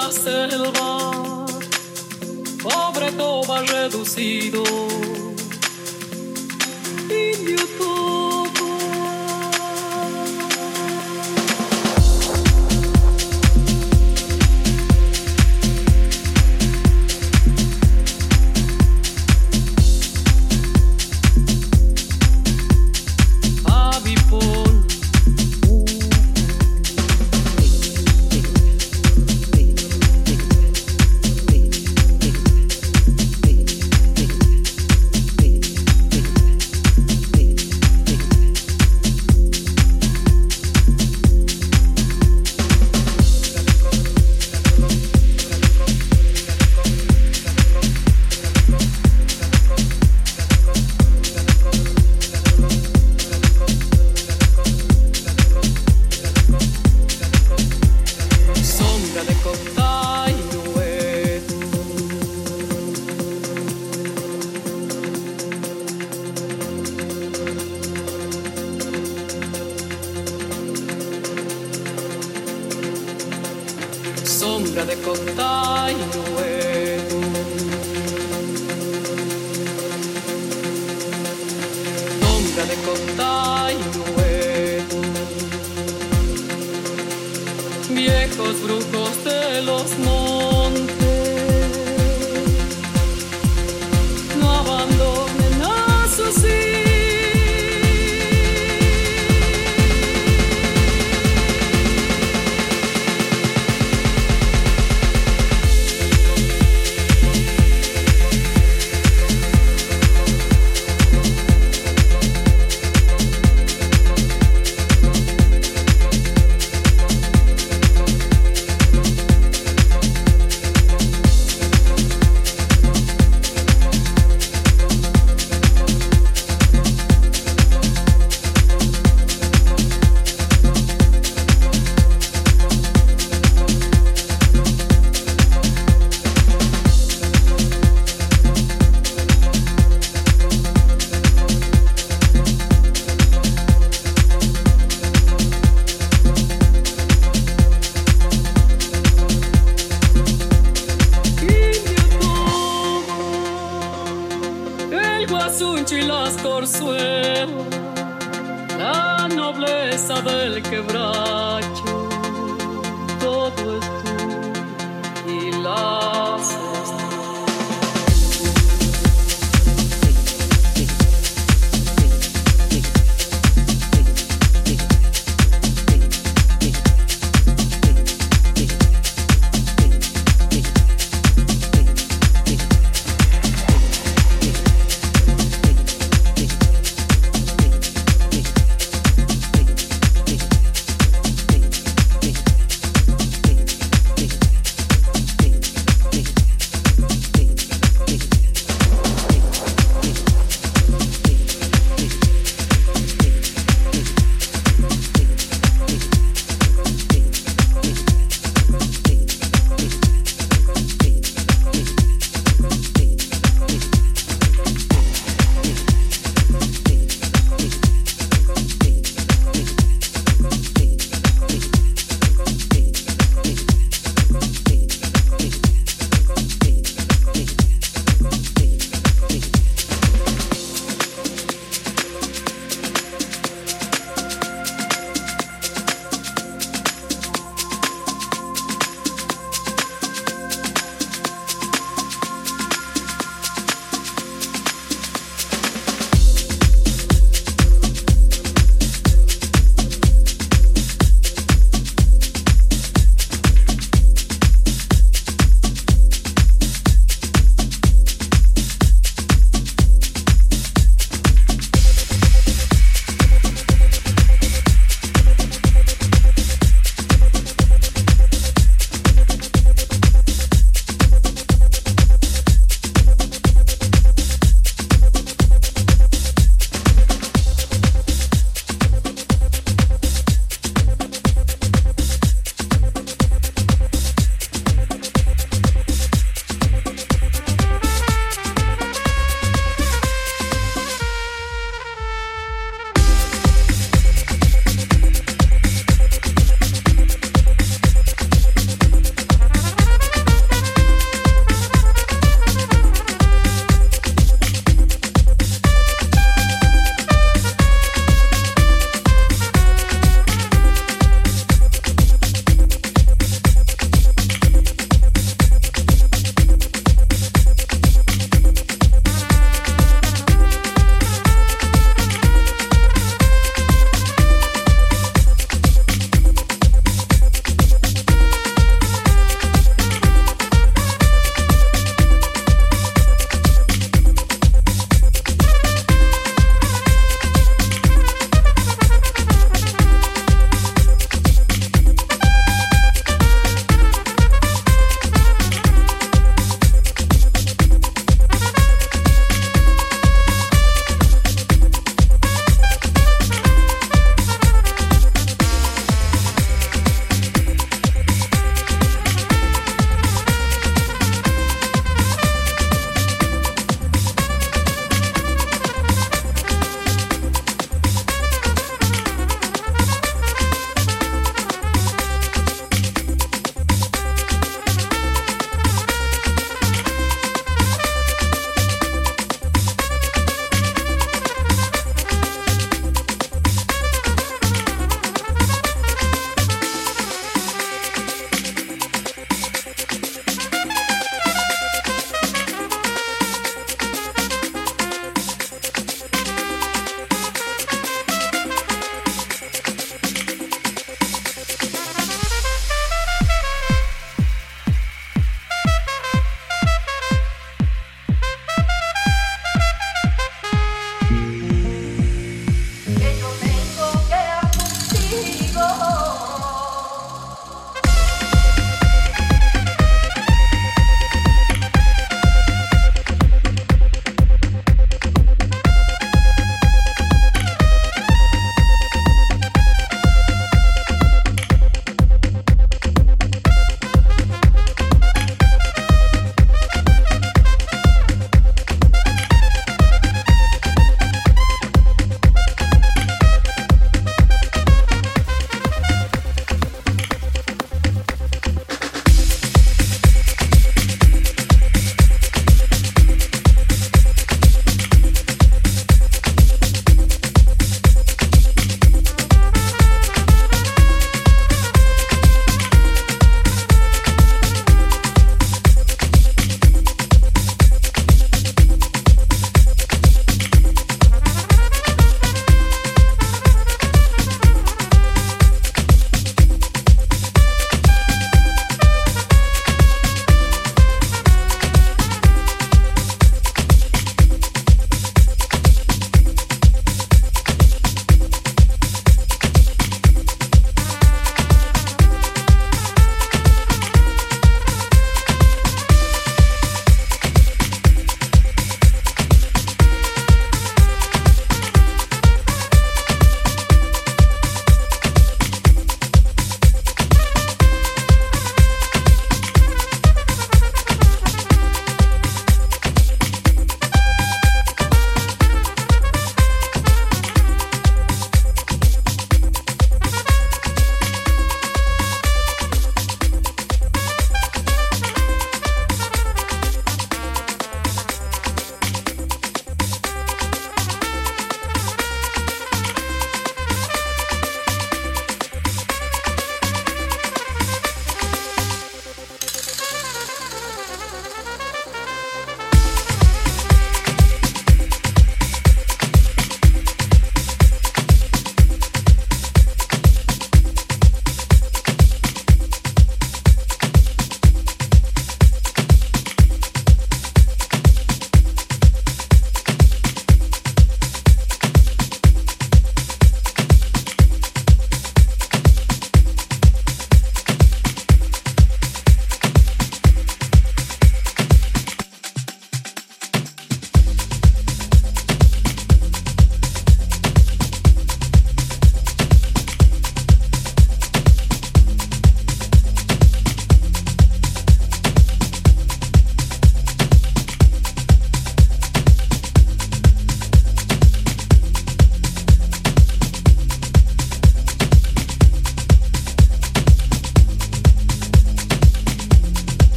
la selva, pobre Toba reducido, indio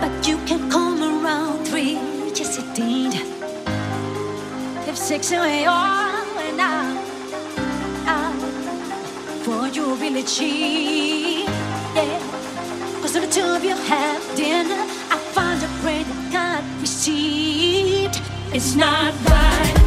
But you can come around three, yes indeed. If six away all and I, I for you really cheat, yeah. Cause the two of you have dinner, I find a prayer that God received. It's not right.